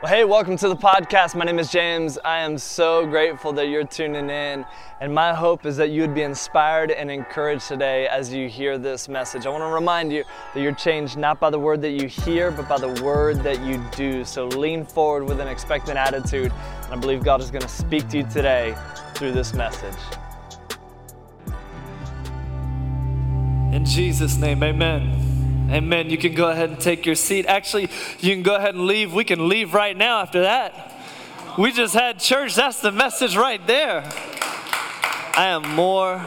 Well, hey, welcome to the podcast. My name is James. I am so grateful that you're tuning in. And my hope is that you would be inspired and encouraged today as you hear this message. I want to remind you that you're changed not by the word that you hear, but by the word that you do. So lean forward with an expectant attitude. And I believe God is going to speak to you today through this message. In Jesus' name, amen. Amen. You can go ahead and take your seat. Actually, you can go ahead and leave. We can leave right now after that. We just had church. That's the message right there. I am more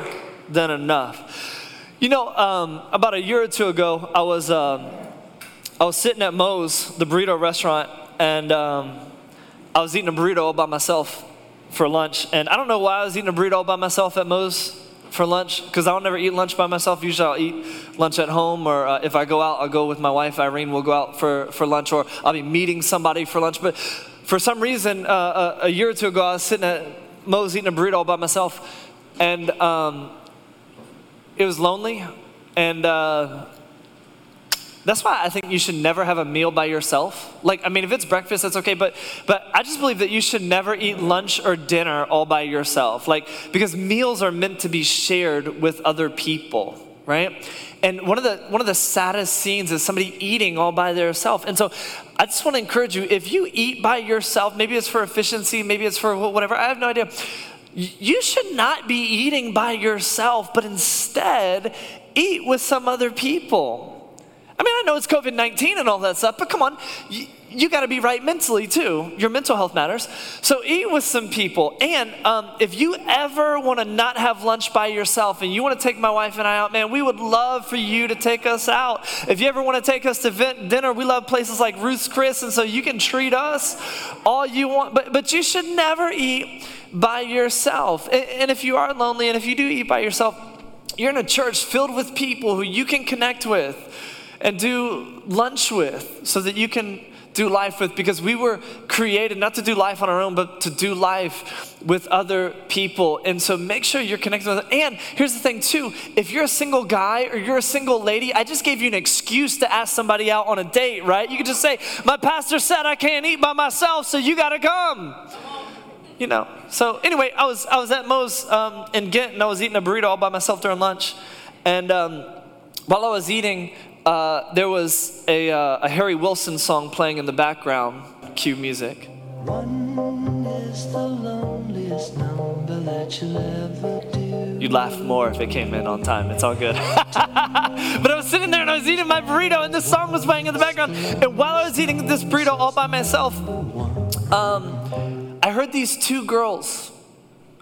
than enough. You know, um, about a year or two ago, I was um, I was sitting at Moe's, the burrito restaurant, and um, I was eating a burrito all by myself for lunch. And I don't know why I was eating a burrito all by myself at Moe's for lunch because I'll never eat lunch by myself. Usually I'll eat lunch at home, or uh, if I go out, I'll go with my wife, Irene. We'll go out for, for lunch, or I'll be meeting somebody for lunch. But for some reason, uh, a, a, year or two ago, I was sitting at Moe's eating a burrito all by myself, and um, it was lonely. And uh, that's why I think you should never have a meal by yourself. Like, I mean, if it's breakfast, that's okay, but but I just believe that you should never eat lunch or dinner all by yourself. Like, because meals are meant to be shared with other people, right? And one of the one of the saddest scenes is somebody eating all by themselves. And so I just want to encourage you, if you eat by yourself, maybe it's for efficiency, maybe it's for whatever, I have no idea. You should not be eating by yourself, but instead eat with some other people. I mean, I know it's COVID 19 and all that stuff, but come on, you, you got to be right mentally too. Your mental health matters. So eat with some people. And um, if you ever want to not have lunch by yourself and you want to take my wife and I out, man, we would love for you to take us out. If you ever want to take us to vent, dinner, we love places like Ruth's Chris, and so you can treat us all you want. But, but you should never eat by yourself. And, and if you are lonely and if you do eat by yourself, you're in a church filled with people who you can connect with and do lunch with so that you can do life with because we were created not to do life on our own but to do life with other people. And so make sure you're connected with them. And here's the thing too. If you're a single guy or you're a single lady i just gave you an excuse to ask somebody out on a date right? You could just say my pastor said i can't eat by myself so you gotta come. You know? So anyway i was i was at moe's um, in ghent and i was eating a burrito all by myself during lunch. And um, while i was eating uh, there was a, uh, a Harry Nilsson song playing in the background. Cue music. You'd laugh more if it came in on time. It's all good. but I was sitting there and I was eating my burrito, and this song was playing in the background. And while I was eating this burrito all by myself, um, I heard these two girls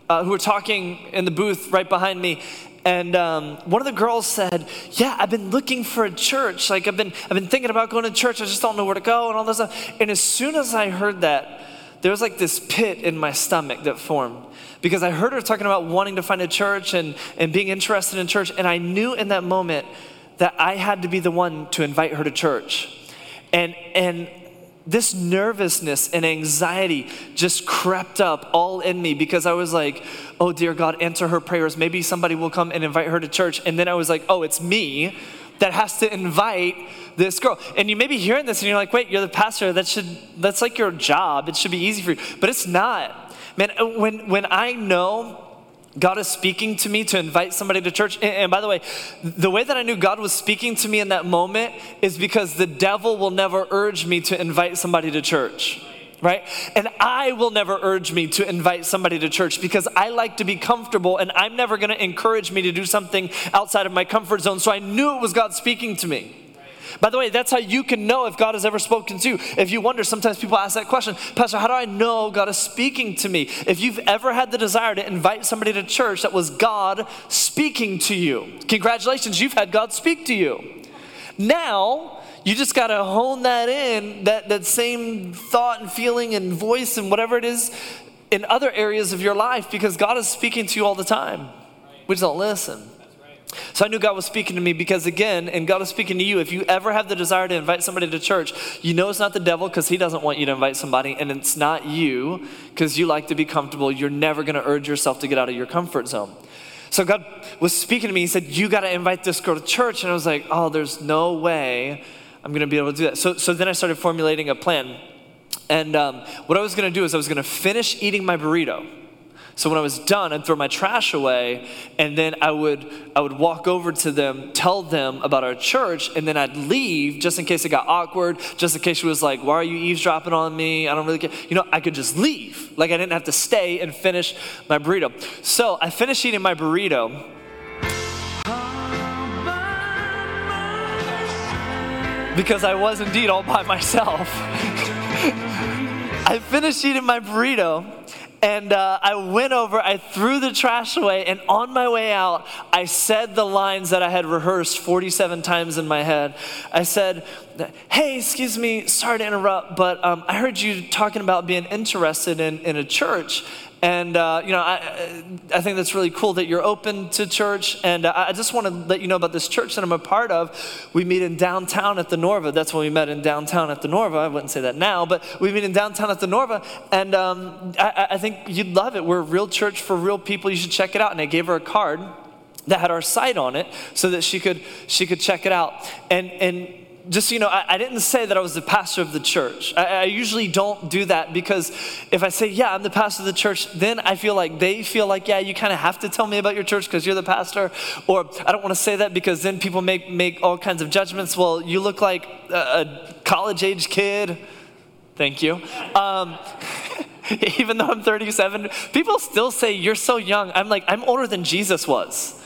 uh, who were talking in the booth right behind me, and um, one of the girls said, "Yeah, I've been looking for a church. Like I've been, I've been thinking about going to church. I just don't know where to go and all this stuff." And as soon as I heard that, there was like this pit in my stomach that formed because I heard her talking about wanting to find a church and and being interested in church, and I knew in that moment that I had to be the one to invite her to church. And and this nervousness and anxiety just crept up all in me because I was like, oh, dear God, answer her prayers. Maybe somebody will come and invite her to church. And then I was like, oh, it's me that has to invite this girl. And you may be hearing this and you're like, wait, you're the pastor. That should, that's like your job. It should be easy for you. But it's not. Man, when, when I know God is speaking to me to invite somebody to church. And, by the way, the way that I knew God was speaking to me in that moment is because the devil will never urge me to invite somebody to church. Right? And I will never urge me to invite somebody to church because I like to be comfortable and I'm never going to encourage me to do something outside of my comfort zone. So I knew it was God speaking to me. By the way, that's how you can know if God has ever spoken to you. If you wonder, sometimes people ask that question Pastor, how do I know God is speaking to me? If you've ever had the desire to invite somebody to church, that was God speaking to you. Congratulations, you've had God speak to you. Now, you just got to hone that in, that, that same thought and feeling and voice and whatever it is in other areas of your life because God is speaking to you all the time. We just don't listen. So I knew God was speaking to me because, again, and God is speaking to you. If you ever have the desire to invite somebody to church, you know it's not the devil because he doesn't want you to invite somebody, and it's not you because you like to be comfortable. You're never going to urge yourself to get out of your comfort zone. So God was speaking to me. He said, You got to invite this girl to church. And I was like, Oh, there's no way I'm going to be able to do that. So, so then I started formulating a plan. And um, what I was gonna do is I was gonna finish eating my burrito. So when I was done, I'd throw my trash away, and then I would I would walk over to them, tell them about our church, and then I'd leave just in case it got awkward, just in case she was like, "Why are you eavesdropping on me?" I don't really care. You know, I could just leave, like I didn't have to stay and finish my burrito. So I finished eating my burrito. Because I was indeed all by myself. I finished eating my burrito and uh, I went over, I threw the trash away, and on my way out, I said the lines that I had rehearsed 47 times in my head. I said, Hey, excuse me, sorry to interrupt, but um, I heard you talking about being interested in, in a church. And, uh, you know, I, I think that's really cool that you're open to church. And uh, I just want to let you know about this church that I'm a part of. We meet in downtown at the Norva. That's when we met in downtown at the Norva. I wouldn't say that now, but we meet in downtown at the Norva. And um, I, I think you'd love it. We're a real church for real people. You should check it out. And I gave her a card that had our site on it so that she could she could check it out and and just you know, I, I, didn't say that I was the pastor of the church. I, I, usually don't do that because if I say, yeah, I'm the pastor of the church, then I feel like they feel like, yeah, you kind of have to tell me about your church because you're the pastor. Or I don't want to say that because then people make, make all kinds of judgments. Well, you look like a, a college age kid. Thank you. Um, even though I'm 37, people still say, you're so young. I'm like, I'm older than Jesus was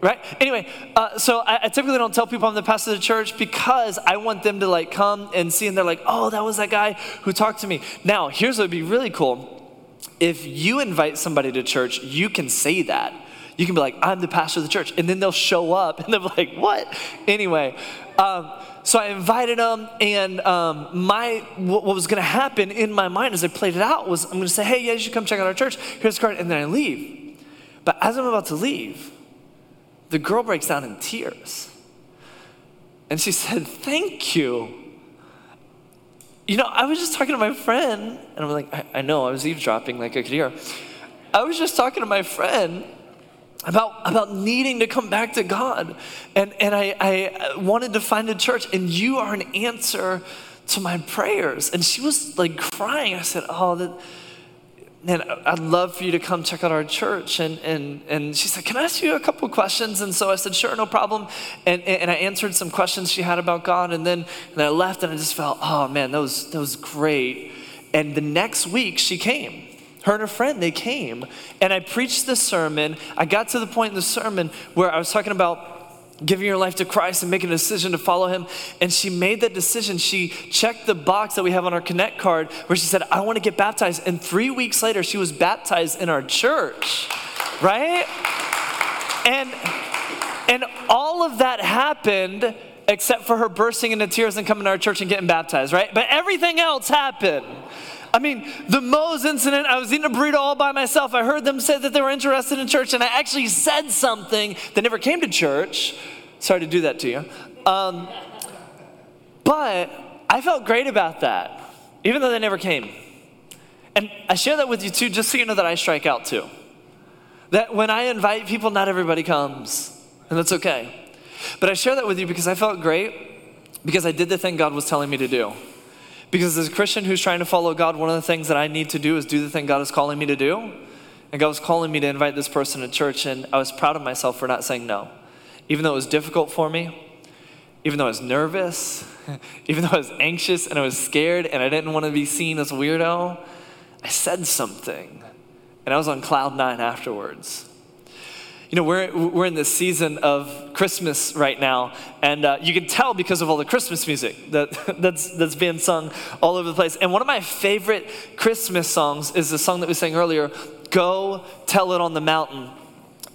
right? Anyway uh, so I, I, typically don't tell people i'm the pastor of the church because i want them to like come and see and they're like oh that was that guy who talked to me. Now here's what would be really cool. If you invite somebody to church you can say that. You can be like i'm the pastor of the church. And then they'll show up and they're like what? Anyway um, so i invited them and um, my what, what was going to happen in my mind as i played it out was i'm going to say hey yeah you should come check out our church. Here's the card and then i leave. But as i'm about to leave the girl breaks down in tears. And she said, Thank you. You know, I was just talking to my friend, and I'm like, I, I know, I was eavesdropping like I could hear. I was just talking to my friend about, about needing to come back to God. And, and I, I wanted to find a church, and you are an answer to my prayers. And she was like crying. I said, Oh, that man, I'd love for you to come check out our church. And, and, and she said, Can I ask you a couple questions? And so I said, Sure, no problem. And, and I answered some questions she had about God. And then and I left and I just felt, Oh man, that was, that was great. And the next week she came. Her and her friend, they came. And I preached the sermon. I got to the point in the sermon where I was talking about giving your life to Christ and making a decision to follow Him. And she made that decision. She checked the box that we have on our Connect card where she said, I want to get baptized. And three weeks later, she was baptized in our church, right? And, and all of that happened except for her bursting into tears and coming to our church and getting baptized, right? But everything else happened. I mean, the Moe's incident, I was eating a burrito all by myself. I heard them say that they were interested in church, and I actually said something that never came to church. Sorry to do that to you. Um, but I felt great about that, even though they never came. And I share that with you too, just so you know that I strike out too. That when I invite people, not everybody comes, and that's okay. But I share that with you because I felt great because I did the thing God was telling me to do. Because as a Christian who's trying to follow God, one of the things that I need to do is do the thing God is calling me to do. And God was calling me to invite this person to church, and I was proud of myself for not saying no. Even though it was difficult for me, even though I was nervous, even though I was anxious and I was scared and I didn't want to be seen as a weirdo, I said something. And I was on cloud nine afterwards. You know, we're, we're in this season of Christmas right now, and uh, you can tell because of all the Christmas music that, that's, that's being sung all over the place. And one of my favorite Christmas songs is the song that we sang earlier, Go Tell It on the Mountain.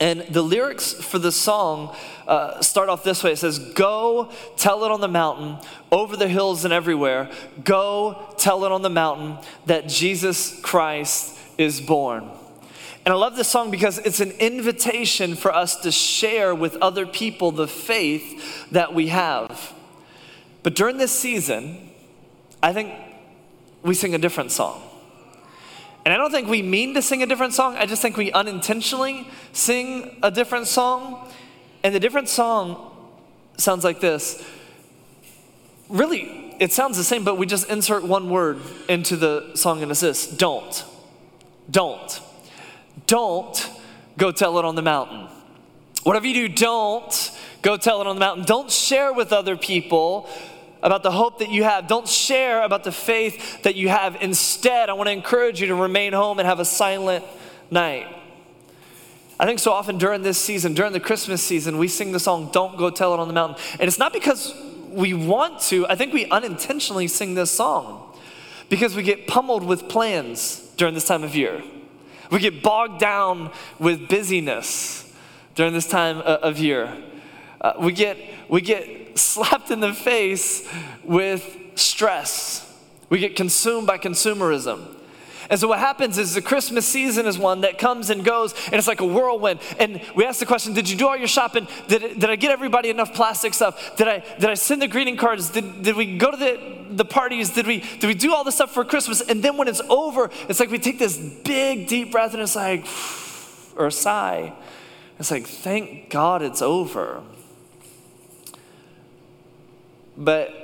And the lyrics for the song uh, start off this way it says, Go tell it on the mountain, over the hills and everywhere. Go tell it on the mountain that Jesus Christ is born. And I love this song because it's an invitation for us to share with other people the faith that we have. But during this season, I think we sing a different song. And I don't think we mean to sing a different song, I just think we unintentionally sing a different song. And the different song sounds like this really, it sounds the same, but we just insert one word into the song and it's this don't. Don't. Don't go tell it on the mountain. Whatever you do, don't go tell it on the mountain. Don't share with other people about the hope that you have. Don't share about the faith that you have. Instead, I want to encourage you to remain home and have a silent night. I think so often during this season, during the Christmas season, we sing the song, Don't Go Tell It on the Mountain. And it's not because we want to, I think we unintentionally sing this song because we get pummeled with plans during this time of year. We get bogged down with busyness during this time of year. Uh, we, get, we get slapped in the face with stress. We get consumed by consumerism. And so what happens is the Christmas season is one that comes and goes, and it's like a whirlwind. And we ask the question, did you do all your shopping? Did, did I get everybody enough plastic stuff? Did I, did I send the greeting cards? Did, did we go to the, the parties? Did we, did we do all this stuff for Christmas? And then when it's over, it's like we take this big, deep breath, and it's like, or a sigh. It's like, thank God it's over. But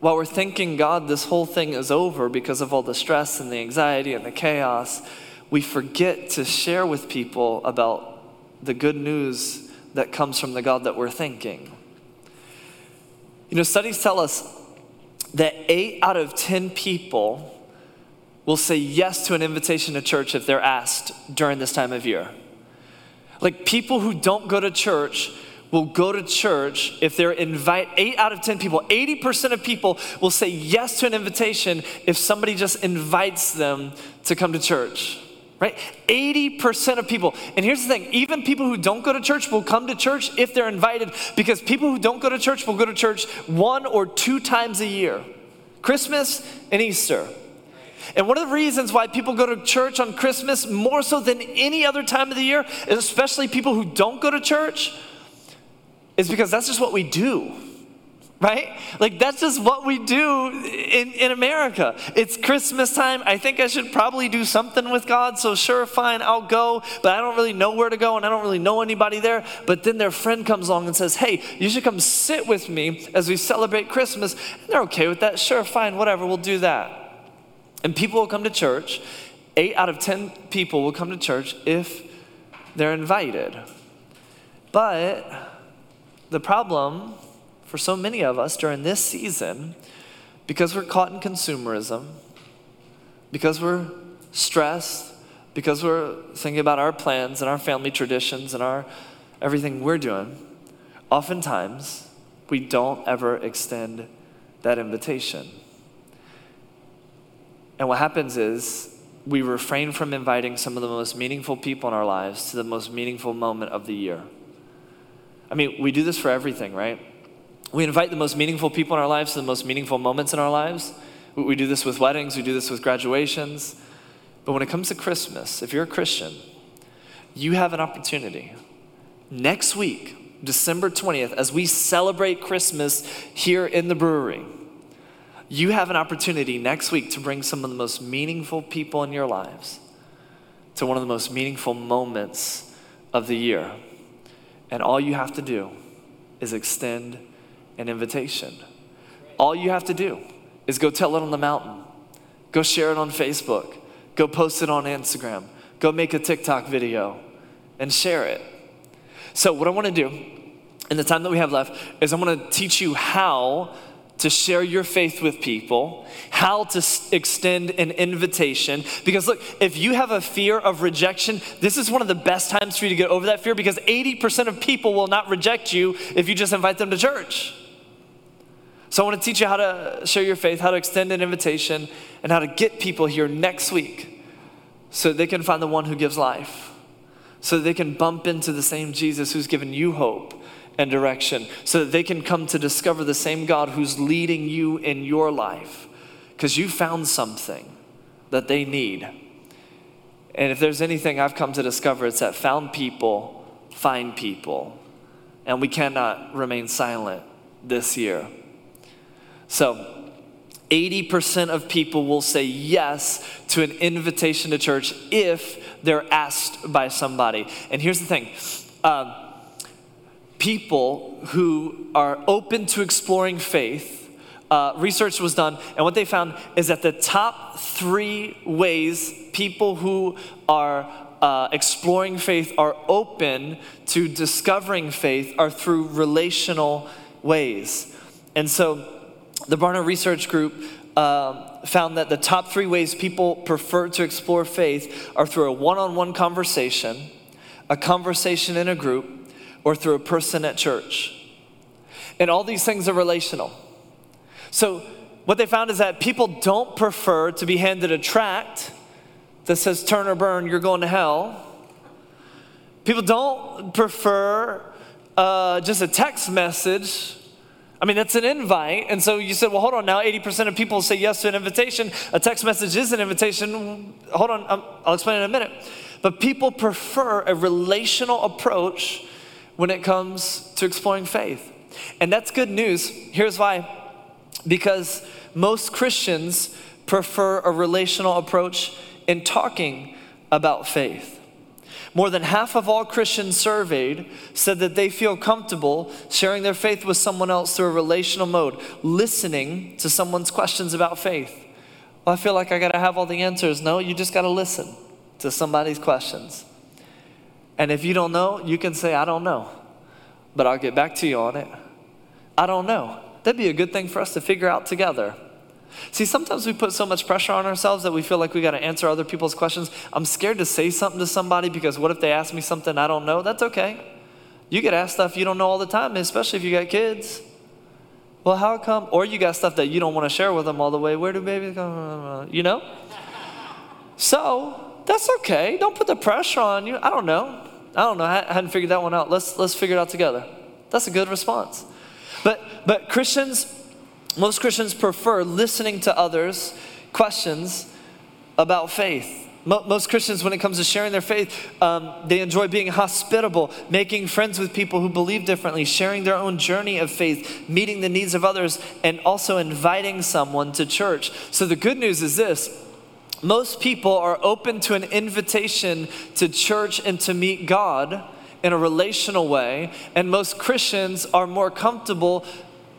while we're thinking God, this whole thing is over because of all the stress and the anxiety and the chaos, we forget to share with people about the good news that comes from the God that we're thinking. You know, studies tell us that eight out of 10 people will say yes to an invitation to church if they're asked during this time of year. Like people who don't go to church will go to church if they're invite 8 out of 10 people 80% of people will say yes to an invitation if somebody just invites them to come to church right? 80% of people. And here's the thing even people who don't go to church will come to church if they're invited because people who don't go to church will go to church one or two times a year christmas and easter. And one of the reasons why people go to church on Christmas more so than any other time of the year, especially people who don't go to church, is because that's just what we do right? Like that's just what we do in, in America. It's Christmas time. I think I should probably do something with God. So sure, fine, I'll go, but I don't really know where to go and I don't really know anybody there. But then their friend comes along and says, Hey, you should come sit with me as we celebrate Christmas. And they're okay with that. Sure, fine, whatever, we'll do that. And people will come to church. Eight out of ten people will come to church if they're invited. But the problem for so many of us during this season, because we're caught in consumerism, because we're stressed, because we're thinking about our plans and our family traditions and our everything we're doing, oftentimes we don't ever extend that invitation. And what happens is we refrain from inviting some of the most meaningful people in our lives to the most meaningful moment of the year. I mean, we do this for everything, right? We invite the most meaningful people in our lives to the most meaningful moments in our lives. We do this with weddings, we do this with graduations. But when it comes to Christmas, if you're a Christian, you have an opportunity. Next week, December 20th, as we celebrate Christmas here in the brewery, you have an opportunity next week to bring some of the most meaningful people in your lives to one of the most meaningful moments of the year. And all you have to do is extend an invitation. All you have to do is go tell it on the mountain, go share it on Facebook, go post it on Instagram, go make a TikTok video and share it. So, what I want to do in the time that we have left is I'm going to teach you how to share your faith with people, how to extend an invitation. Because look, if you have a fear of rejection, this is one of the best times for you to get over that fear because 80% of people will not reject you if you just invite them to church. So I want to teach you how to share your faith, how to extend an invitation, and how to get people here next week so they can find the one who gives life, so they can bump into the same Jesus who's given you hope and direction so that they can come to discover the same God who's leading you in your life because you found something that they need. And if there's anything I've come to discover, it's that found people find people. And we cannot remain silent this year. So, 80% of people will say yes to an invitation to church if they're asked by somebody. And here's the thing. Um, people who are open to exploring faith uh, research was done, and what they found is that the top three ways people who are uh, exploring faith are open to discovering faith are through relational ways. And so the Barna Research Group uh, found that the top three ways people prefer to explore faith are through a one on one conversation, a conversation in a group, or through a person at church. And all these things are relational. So, what they found is that people don't prefer to be handed a tract that says, Turn or burn, you're going to hell. People don't prefer uh, just a text message. I mean, that's an invite. And so you said, well, hold on now. 80% of people say yes to an invitation. A text message is an invitation. Hold on, um, I'll explain in a minute. But people prefer a relational approach when it comes to exploring faith. And that's good news. Here's why because most Christians prefer a relational approach in talking about faith. More than half of all Christians surveyed said that they feel comfortable sharing their faith with someone else through a relational mode, listening to someone's questions about faith. Well, I feel like I got to have all the answers. No, you just got to listen to somebody's questions. And if you don't know, you can say, I don't know, but I'll get back to you on it. I don't know. That'd be a good thing for us to figure out together. See, sometimes we put so much pressure on ourselves that we feel like we got to answer other people's questions. I'm scared to say something to somebody because what if they ask me something I don't know? That's okay. You get asked stuff you don't know all the time, especially if you got kids. Well, how come? Or you got stuff that you don't want to share with them all the way. Where do babies come? from? You know? So that's okay. Don't put the pressure on you. I don't know. I don't know. I hadn't figured that one out. Let's let's figure it out together. That's a good response. But, but Christians, most Christians prefer listening to others' questions about faith. Most Christians, when it comes to sharing their faith, um, they enjoy being hospitable, making friends with people who believe differently, sharing their own journey of faith, meeting the needs of others, and also inviting someone to church. So the good news is this most people are open to an invitation to church and to meet God in a relational way, and most Christians are more comfortable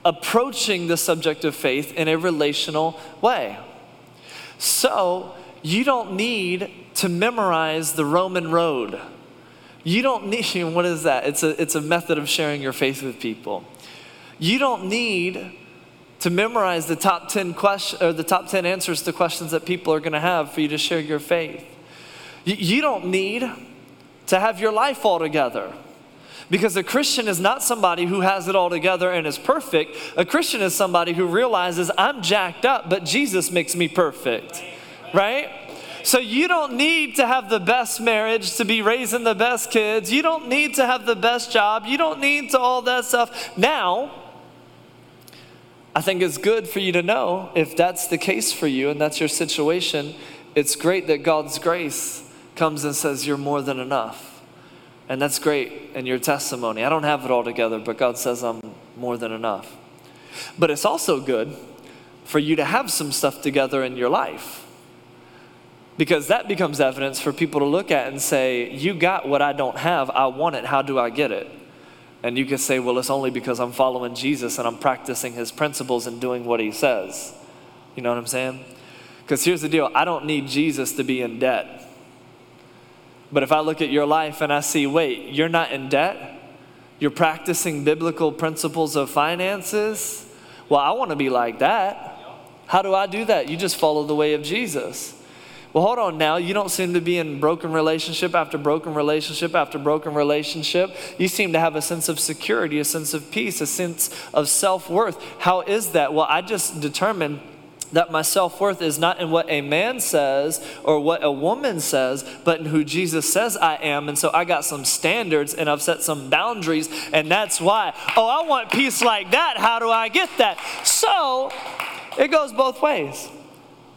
approaching the subject of faith in a relational way. So, you don't need to memorize the Roman road. You don't need, what is that? It's a, it's a method of sharing your faith with people. You don't need to memorize the top 10 questions or the top 10 answers to questions that people are going to have for you to share your faith. You, you don't need to have your life all together. Because a Christian is not somebody who has it all together and is perfect. A Christian is somebody who realizes I'm jacked up, but Jesus makes me perfect. Right? So you don't need to have the best marriage to be raising the best kids. You don't need to have the best job. You don't need to all that stuff. Now, I think it's good for you to know if that's the case for you and that's your situation, it's great that God's grace comes and says, You're more than enough. And that's great in your testimony. I don't have it all together, but God says I'm more than enough. But it's also good for you to have some stuff together in your life. Because that becomes evidence for people to look at and say, You got what I don't have. I want it. How do I get it? And you can say, Well, it's only because I'm following Jesus and I'm practicing his principles and doing what he says. You know what I'm saying? Because here's the deal I don't need Jesus to be in debt. But if I look at your life and I see, wait, you're not in debt, you're practicing biblical principles of finances, well, I want to be like that. How do I do that? You just follow the way of Jesus. Well, hold on now. You don't seem to be in broken relationship after broken relationship after broken relationship. You seem to have a sense of security, a sense of peace, a sense of self worth. How is that? Well, I just determined that my self worth is not in what a man says or what a woman says, but in who Jesus says I am. And so I got some standards and I've set some boundaries, and that's why, oh, I want peace like that. How do I get that? So it goes both ways.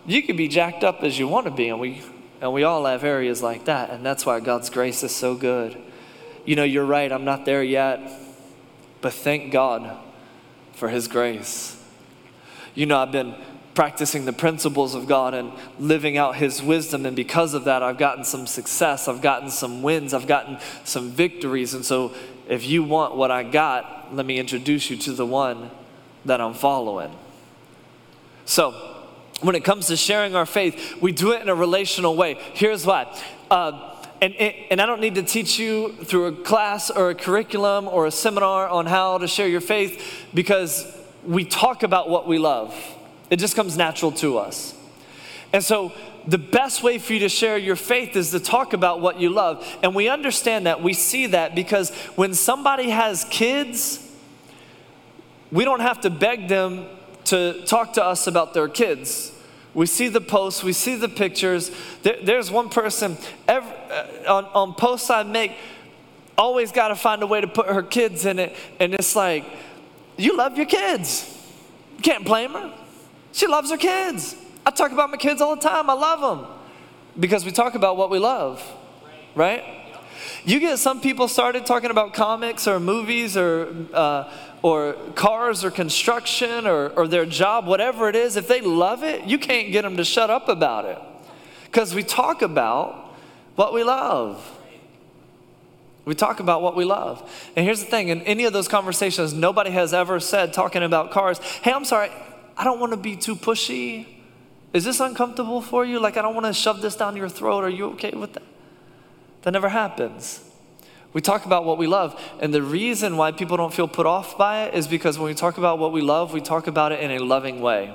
You can be jacked up as you want to be, and we, and we all have areas like that, and that's why God's grace is so good. You know, you're right, I'm not there yet, but thank God for His grace. You know, I've been practicing the principles of God and living out His wisdom. And because of that, I've gotten some success, I've gotten some wins, I've gotten some victories. And so, if you want what I got, let me introduce you to the one that I'm following. So, when it comes to sharing our faith, we do it in a relational way. Here's why. Uh, and, and I don't need to teach you through a class or a curriculum or a seminar on how to share your faith because we talk about what we love. It just comes natural to us. And so, the best way for you to share your faith is to talk about what you love. And we understand that, we see that because when somebody has kids, we don't have to beg them to talk to us about their kids. We see the posts, we see the pictures. There, there's one person every, uh, on, on posts I make, always got to find a way to put her kids in it. And it's like, you love your kids. You can't blame her. She loves her kids. I talk about my kids all the time. I love them because we talk about what we love, right? You get some people started talking about comics or movies or, uh, or cars or construction or, or their job, whatever it is. If they love it, you can't get them to shut up about it because we talk about what we love. We talk about what we love. And here's the thing in any of those conversations, nobody has ever said, talking about cars, hey, I'm sorry, I don't want to be too pushy. Is this uncomfortable for you? Like, I don't want to shove this down your throat. Are you okay with that? That never happens. We talk about what we love. And the reason why people don't feel put off by it is because when we talk about what we love, we talk about it in a loving way.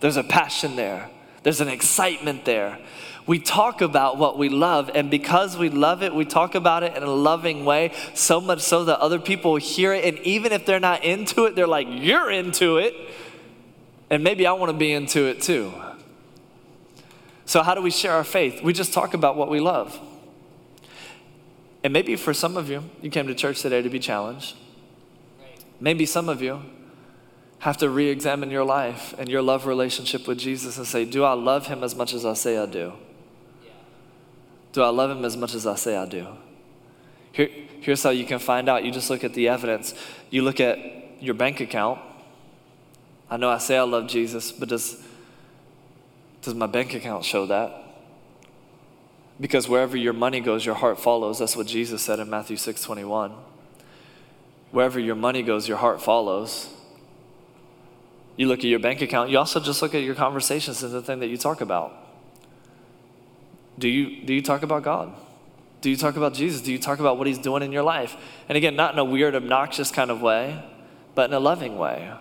There's a passion there, there's an excitement there. We talk about what we love, and because we love it, we talk about it in a loving way, so much so that other people hear it. And even if they're not into it, they're like, You're into it. And maybe I want to be into it too. So, how do we share our faith? We just talk about what we love. And maybe for some of you, you came to church today to be challenged. Maybe some of you have to re examine your life and your love relationship with Jesus and say, Do I love him as much as I say I do? Do I love him as much as I say I do? Here, here's how you can find out. You just look at the evidence. You look at your bank account I know I say I love Jesus, but does, does my bank account show that? Because wherever your money goes, your heart follows. That's what Jesus said in Matthew 6 21. Wherever your money goes, your heart follows. You look at your bank account, you also just look at your conversations and the thing that you talk about. Do you, do you talk about God? Do you talk about Jesus? Do you talk about what He's doing in your life? And again, not in a weird, obnoxious kind of way, but in a loving way.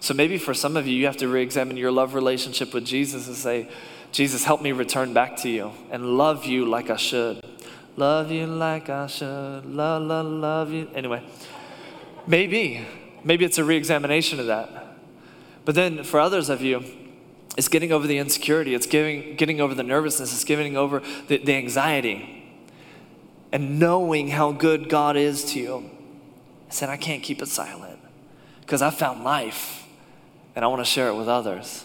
So maybe for some of you, you have to re examine your love relationship with Jesus and say, Jesus, help me return back to you and love you like I should. Love you like I should. Love, love, love you. Anyway, maybe. Maybe it's a re examination of that. But then for others of you, it's getting over the insecurity, it's getting, getting over the nervousness, it's getting over the, the anxiety, and knowing how good God is to you. I said, I can't keep it silent because I found life and I want to share it with others.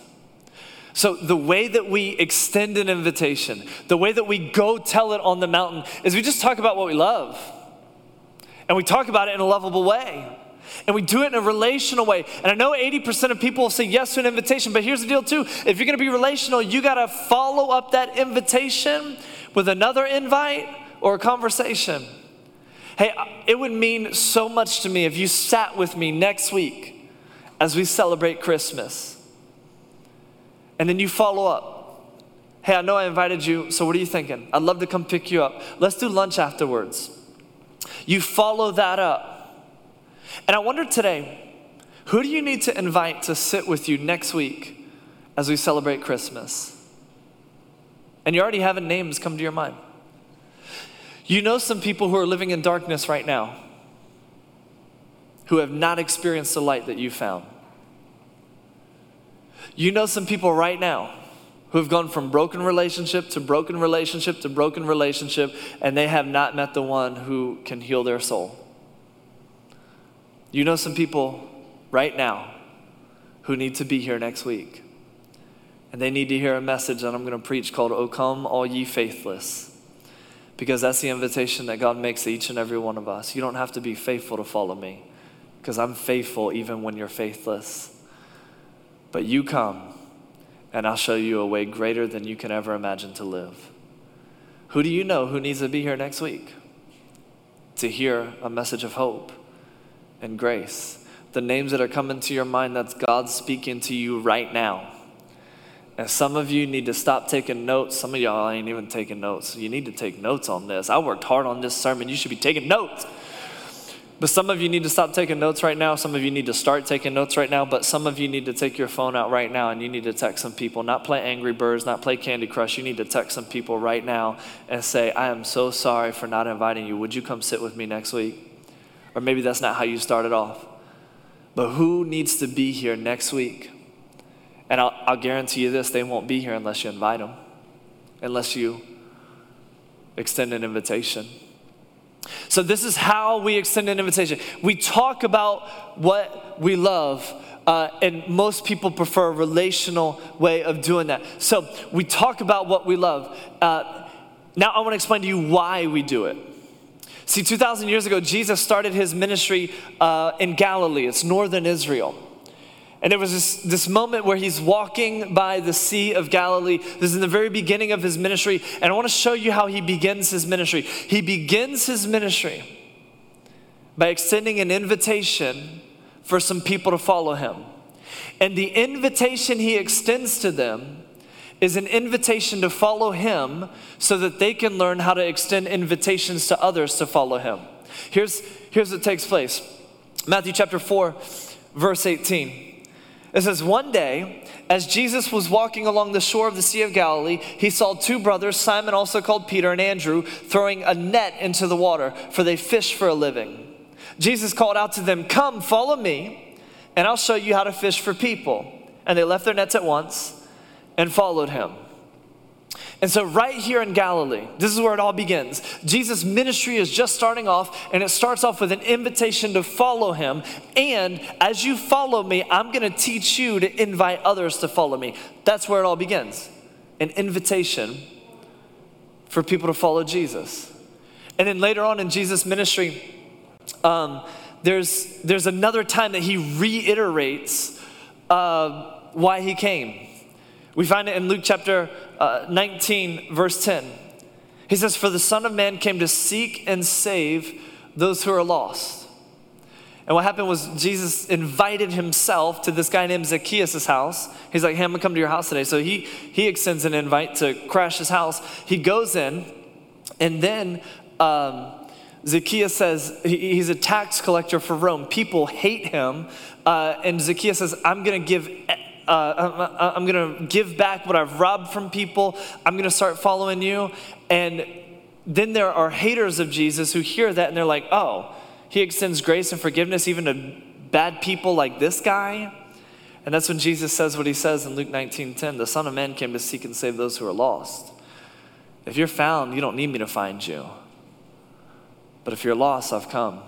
So, the way that we extend an invitation, the way that we go tell it on the mountain, is we just talk about what we love. And we talk about it in a lovable way. And we do it in a relational way. And I know 80% of people will say yes to an invitation, but here's the deal too. If you're gonna be relational, you gotta follow up that invitation with another invite or a conversation. Hey, it would mean so much to me if you sat with me next week as we celebrate Christmas. And then you follow up. Hey, I know I invited you, so what are you thinking? I'd love to come pick you up. Let's do lunch afterwards. You follow that up. And I wonder today, who do you need to invite to sit with you next week as we celebrate Christmas? And you already have names come to your mind. You know some people who are living in darkness right now who have not experienced the light that you found. You know some people right now who have gone from broken relationship to broken relationship to broken relationship, and they have not met the one who can heal their soul. You know some people right now who need to be here next week. And they need to hear a message that I'm going to preach called, O come, all ye faithless. Because that's the invitation that God makes to each and every one of us. You don't have to be faithful to follow me because I'm faithful even when you're faithless. But you come, and I'll show you a way greater than you can ever imagine to live. Who do you know who needs to be here next week to hear a message of hope and grace? the names that are coming to your mind, that's God speaking to you right now. And some of you need to stop taking notes. Some of y'all ain't even taking notes. You need to take notes on this. I worked hard on this sermon. You should be taking notes. But some of you need to stop taking notes right now. Some of you need to start taking notes right now. But some of you need to take your phone out right now and you need to text some people. Not play Angry Birds, not play Candy Crush. You need to text some people right now and say, I am so sorry for not inviting you. Would you come sit with me next week? Or maybe that's not how you started off. But who needs to be here next week? And I'll, I'll guarantee you this they won't be here unless you invite them, unless you extend an invitation. So, this is how we extend an invitation. We talk about what we love, uh, and most people prefer a relational way of doing that. So, we talk about what we love. Uh, now, I want to explain to you why we do it. See, 2,000 years ago, Jesus started his ministry uh, in Galilee, it's northern Israel. And there was this, this moment where he's walking by the Sea of Galilee. This is in the very beginning of his ministry. And I want to show you how he begins his ministry. He begins his ministry by extending an invitation for some people to follow him. And the invitation he extends to them is an invitation to follow him so that they can learn how to extend invitations to others to follow him. Here's, here's what takes place Matthew chapter 4, verse 18. It says, One day, as Jesus was walking along the shore of the Sea of Galilee, he saw two brothers, Simon, also called Peter, and Andrew, throwing a net into the water, for they fish for a living. Jesus called out to them, Come, follow me, and I'll show you how to fish for people. And they left their nets at once and followed him. And so, right here in Galilee, this is where it all begins. Jesus' ministry is just starting off, and it starts off with an invitation to follow him. And as you follow me, I'm going to teach you to invite others to follow me. That's where it all begins an invitation for people to follow Jesus. And then later on in Jesus' ministry, um, there's, there's another time that he reiterates uh, why he came. We find it in Luke chapter uh, 19, verse 10. He says, For the Son of Man came to seek and save those who are lost. And what happened was Jesus invited himself to this guy named Zacchaeus' house. He's like, Hey, I'm gonna come to your house today. So he, he extends an invite to crash his house. He goes in, and then um, Zacchaeus says he, he's a tax collector for Rome. People hate him. Uh, and Zacchaeus says, I'm gonna give uh, I'm, I'm going to give back what I've robbed from people. I'm going to start following you. And then there are haters of Jesus who hear that and they're like, oh, he extends grace and forgiveness even to bad people like this guy. And that's when Jesus says what he says in Luke 19:10, the Son of Man came to seek and save those who are lost. If you're found, you don't need me to find you. But if you're lost, I've come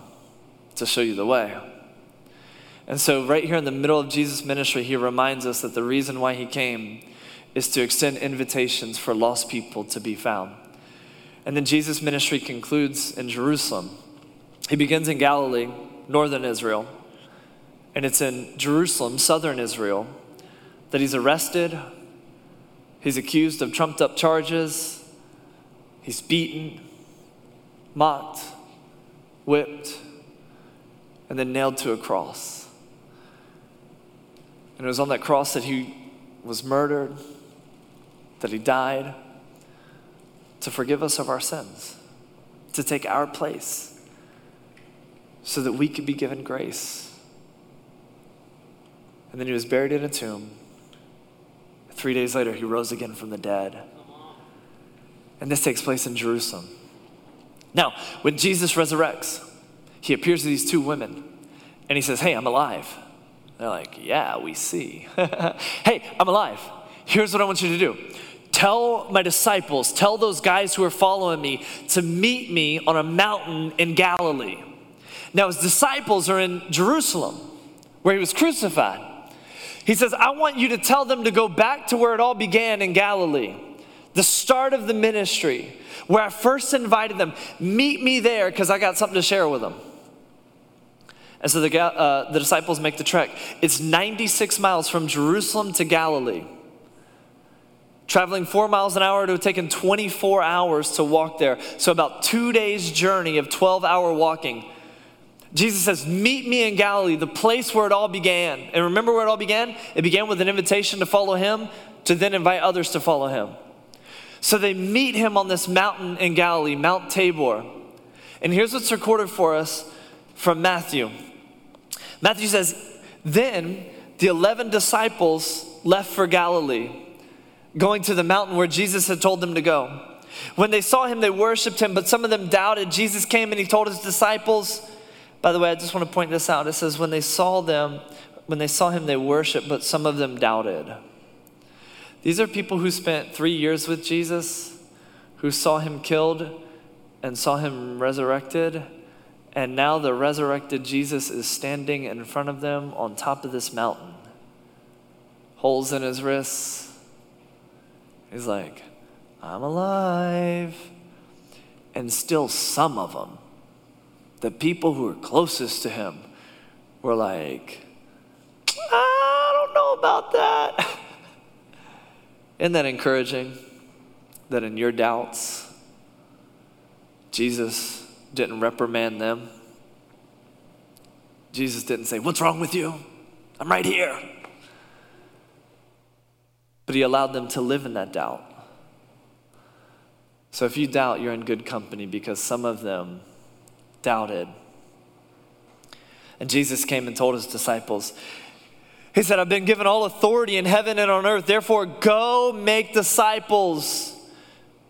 to show you the way. And so, right here in the middle of Jesus' ministry, he reminds us that the reason why he came is to extend invitations for lost people to be found. And then Jesus' ministry concludes in Jerusalem. He begins in Galilee, northern Israel, and it's in Jerusalem, southern Israel, that he's arrested. He's accused of trumped up charges. He's beaten, mocked, whipped, and then nailed to a cross. And it was on that cross that he was murdered, that he died to forgive us of our sins, to take our place, so that we could be given grace. And then he was buried in a tomb. Three days later, he rose again from the dead. And this takes place in Jerusalem. Now, when Jesus resurrects, he appears to these two women and he says, Hey, I'm alive. They're like, Yeah, we see. hey, I'm alive. Here's what I want you to do tell my disciples, tell those guys who are following me to meet me on a mountain in Galilee. Now, his disciples are in Jerusalem, where he was crucified. He says, I want you to tell them to go back to where it all began in Galilee, the start of the ministry, where I first invited them. Meet me there because I got something to share with them. And so the, uh, the disciples make the trek. It's 96 miles from Jerusalem to Galilee. Traveling four miles an hour, it would have taken 24 hours to walk there. So, about two days' journey of 12 hour walking. Jesus says, Meet me in Galilee, the place where it all began. And remember where it all began? It began with an invitation to follow him, to then invite others to follow him. So they meet him on this mountain in Galilee, Mount Tabor. And here's what's recorded for us from Matthew Matthew says, Then the 11 disciples left for Galilee, going to the mountain where Jesus had told them to go. When they saw him, they worshiped him, but some of them doubted. Jesus came and he told his disciples, by the way, I just want to point this out. It says, when they saw them, when they saw him, they worshiped, but some of them doubted. These are people who spent three years with Jesus, who saw him killed and saw him resurrected. And now the resurrected Jesus is standing in front of them on top of this mountain, holes in his wrists. He's like, I'm alive. And still, some of them the people who were closest to him were like, I don't know about that. Isn't that encouraging? That in your doubts, Jesus didn't reprimand them. Jesus didn't say, What's wrong with you? I'm right here. But he allowed them to live in that doubt. So if you doubt, you're in good company because some of them doubted. And Jesus came and told his disciples, He said, I've been given all authority in heaven and on earth. Therefore, go make disciples,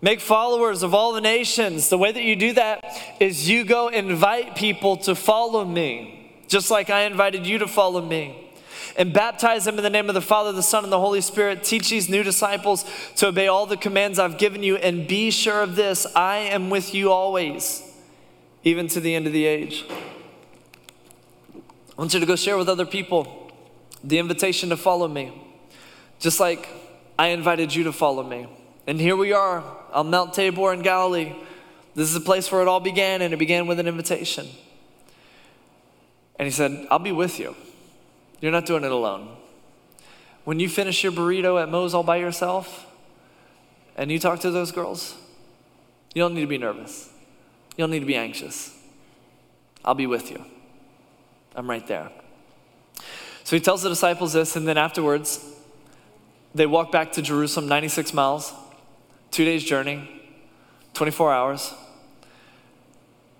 make followers of all the nations. The way that you do that is you go invite people to follow me, just like I invited you to follow me and baptize them in the name of the Father, the Son, and the Holy Spirit. Teach these new disciples to obey all the commands I've given you, and be sure of this I am with you always even to the end of the age. I want you to go share with other people the invitation to follow me, just like I invited you to follow me. And here we are on Mount Tabor in Galilee. This is the place where it all began, and it began with an invitation. And he said, I'll be with you. You're not doing it alone. When you finish your burrito at Moe's all by yourself, and you talk to those girls, you don't need to be nervous. You don't need to be anxious. I'll be with you. I'm right there. So he tells the disciples this, and then afterwards, they walk back to Jerusalem, 96 miles, two days' journey, 24 hours.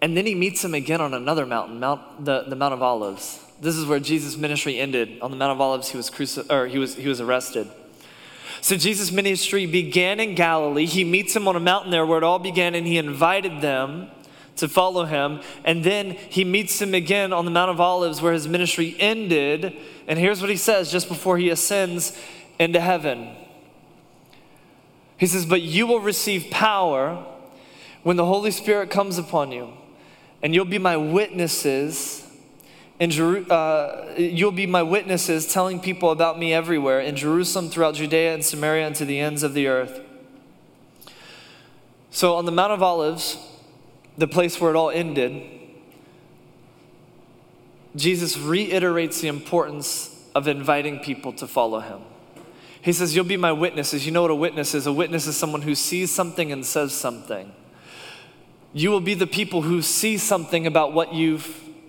And then he meets him again on another mountain, Mount, the, the Mount of Olives. This is where Jesus' ministry ended. On the Mount of Olives, he was, cruci- or he was, he was arrested. So Jesus' ministry began in Galilee. He meets him on a mountain there where it all began, and he invited them to follow him. And then he meets him again on the Mount of Olives where his ministry ended. And here's what he says just before he ascends into heaven He says, But you will receive power when the Holy Spirit comes upon you, and you'll be my witnesses. In Jeru- uh, you'll be my witnesses telling people about me everywhere in Jerusalem, throughout Judea and Samaria, and to the ends of the earth. So on the Mount of Olives, the place where it all ended, Jesus reiterates the importance of inviting people to follow him. He says, You'll be my witnesses. You know what a witness is? A witness is someone who sees something and says something. You will be the people who see something about what you've,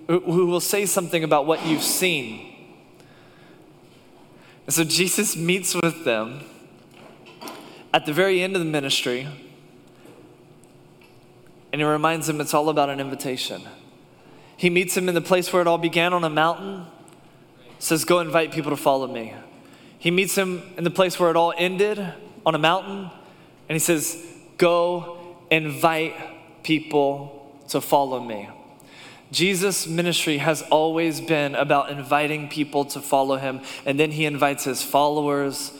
who will say something about what you've seen. And so Jesus meets with them at the very end of the ministry and he reminds them it's all about an invitation. He meets him in the place where it all began on a mountain, says, Go invite people to follow me. He meets him in the place where it all ended on a mountain, and he says, Go invite people to follow me. Jesus' ministry has always been about inviting people to follow him, and then he invites his followers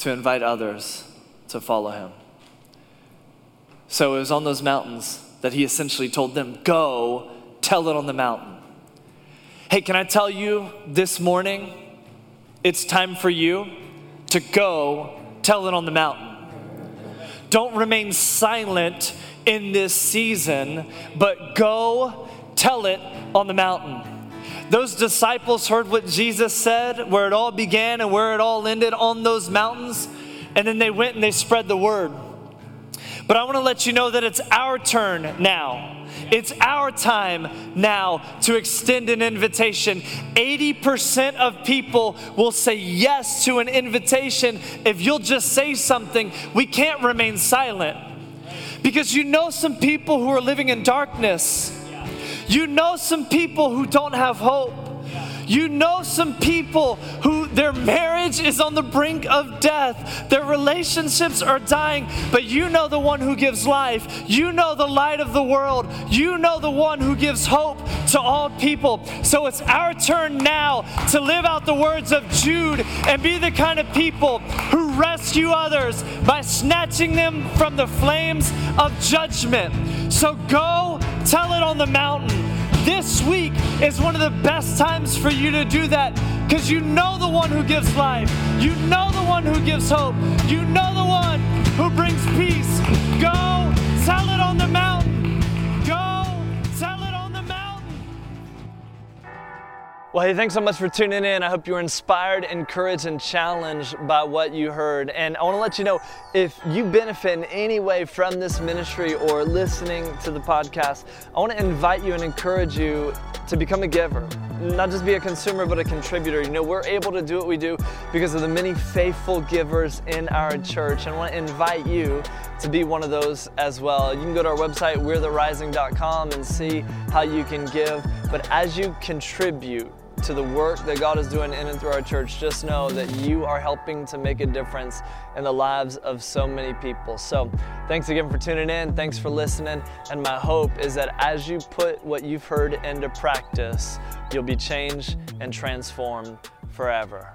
to invite others to follow him. So it was on those mountains that he essentially told them, Go tell it on the mountain. Hey, can I tell you this morning? It's time for you to go tell it on the mountain. Don't remain silent in this season, but go tell it on the mountain. Those disciples heard what Jesus said, where it all began and where it all ended on those mountains, and then they went and they spread the word. But I want to let you know that it's our turn now. It's our time now to extend an invitation. 80% of people will say yes to an invitation if you'll just say something. We can't remain silent because you know some people who are living in darkness. You know some people who don't have hope. You know some people who their marriage is on the brink of death, their relationships are dying, but you know the one who gives life. You know the light of the world. You know the one who gives hope to all people. So it's our turn now to live out the words of Jude and be the kind of people who rescue others by snatching them from the flames of judgment. So go tell it on the mountain. This week is one of the best times for you to do that because you know the one who gives life. You know the one who gives hope. You know the one who brings peace. Go tell it on the mountain. Well, hey, thanks so much for tuning in. I hope you were inspired, encouraged, and challenged by what you heard. And I want to let you know if you benefit in any way from this ministry or listening to the podcast, I want to invite you and encourage you to become a giver. Not just be a consumer, but a contributor. You know, we're able to do what we do because of the many faithful givers in our church. And I want to invite you to be one of those as well. You can go to our website, we'retherising.com, and see how you can give. But as you contribute, to the work that God is doing in and through our church, just know that you are helping to make a difference in the lives of so many people. So, thanks again for tuning in. Thanks for listening. And my hope is that as you put what you've heard into practice, you'll be changed and transformed forever.